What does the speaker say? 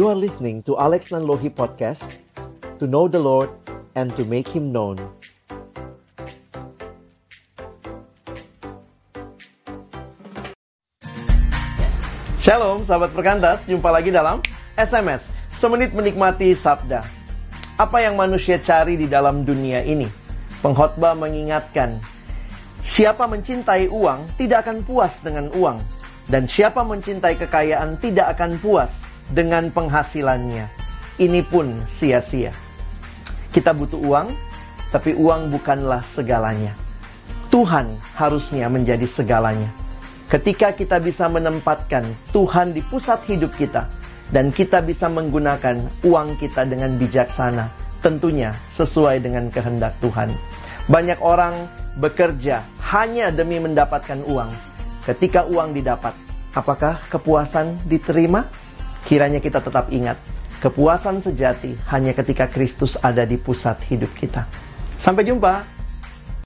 You are listening to Alex Nanlohi Podcast To know the Lord and to make Him known. Shalom sahabat perkantas, jumpa lagi dalam SMS Semenit Menikmati Sabda. Apa yang manusia cari di dalam dunia ini? Pengkhotbah mengingatkan Siapa mencintai uang tidak akan puas dengan uang Dan siapa mencintai kekayaan tidak akan puas dengan penghasilannya Ini pun sia-sia Kita butuh uang, tapi uang bukanlah segalanya Tuhan harusnya menjadi segalanya Ketika kita bisa menempatkan Tuhan di pusat hidup kita dan kita bisa menggunakan uang kita dengan bijaksana, tentunya sesuai dengan kehendak Tuhan. Banyak orang bekerja hanya demi mendapatkan uang. Ketika uang didapat, apakah kepuasan diterima? Kiranya kita tetap ingat, kepuasan sejati hanya ketika Kristus ada di pusat hidup kita. Sampai jumpa.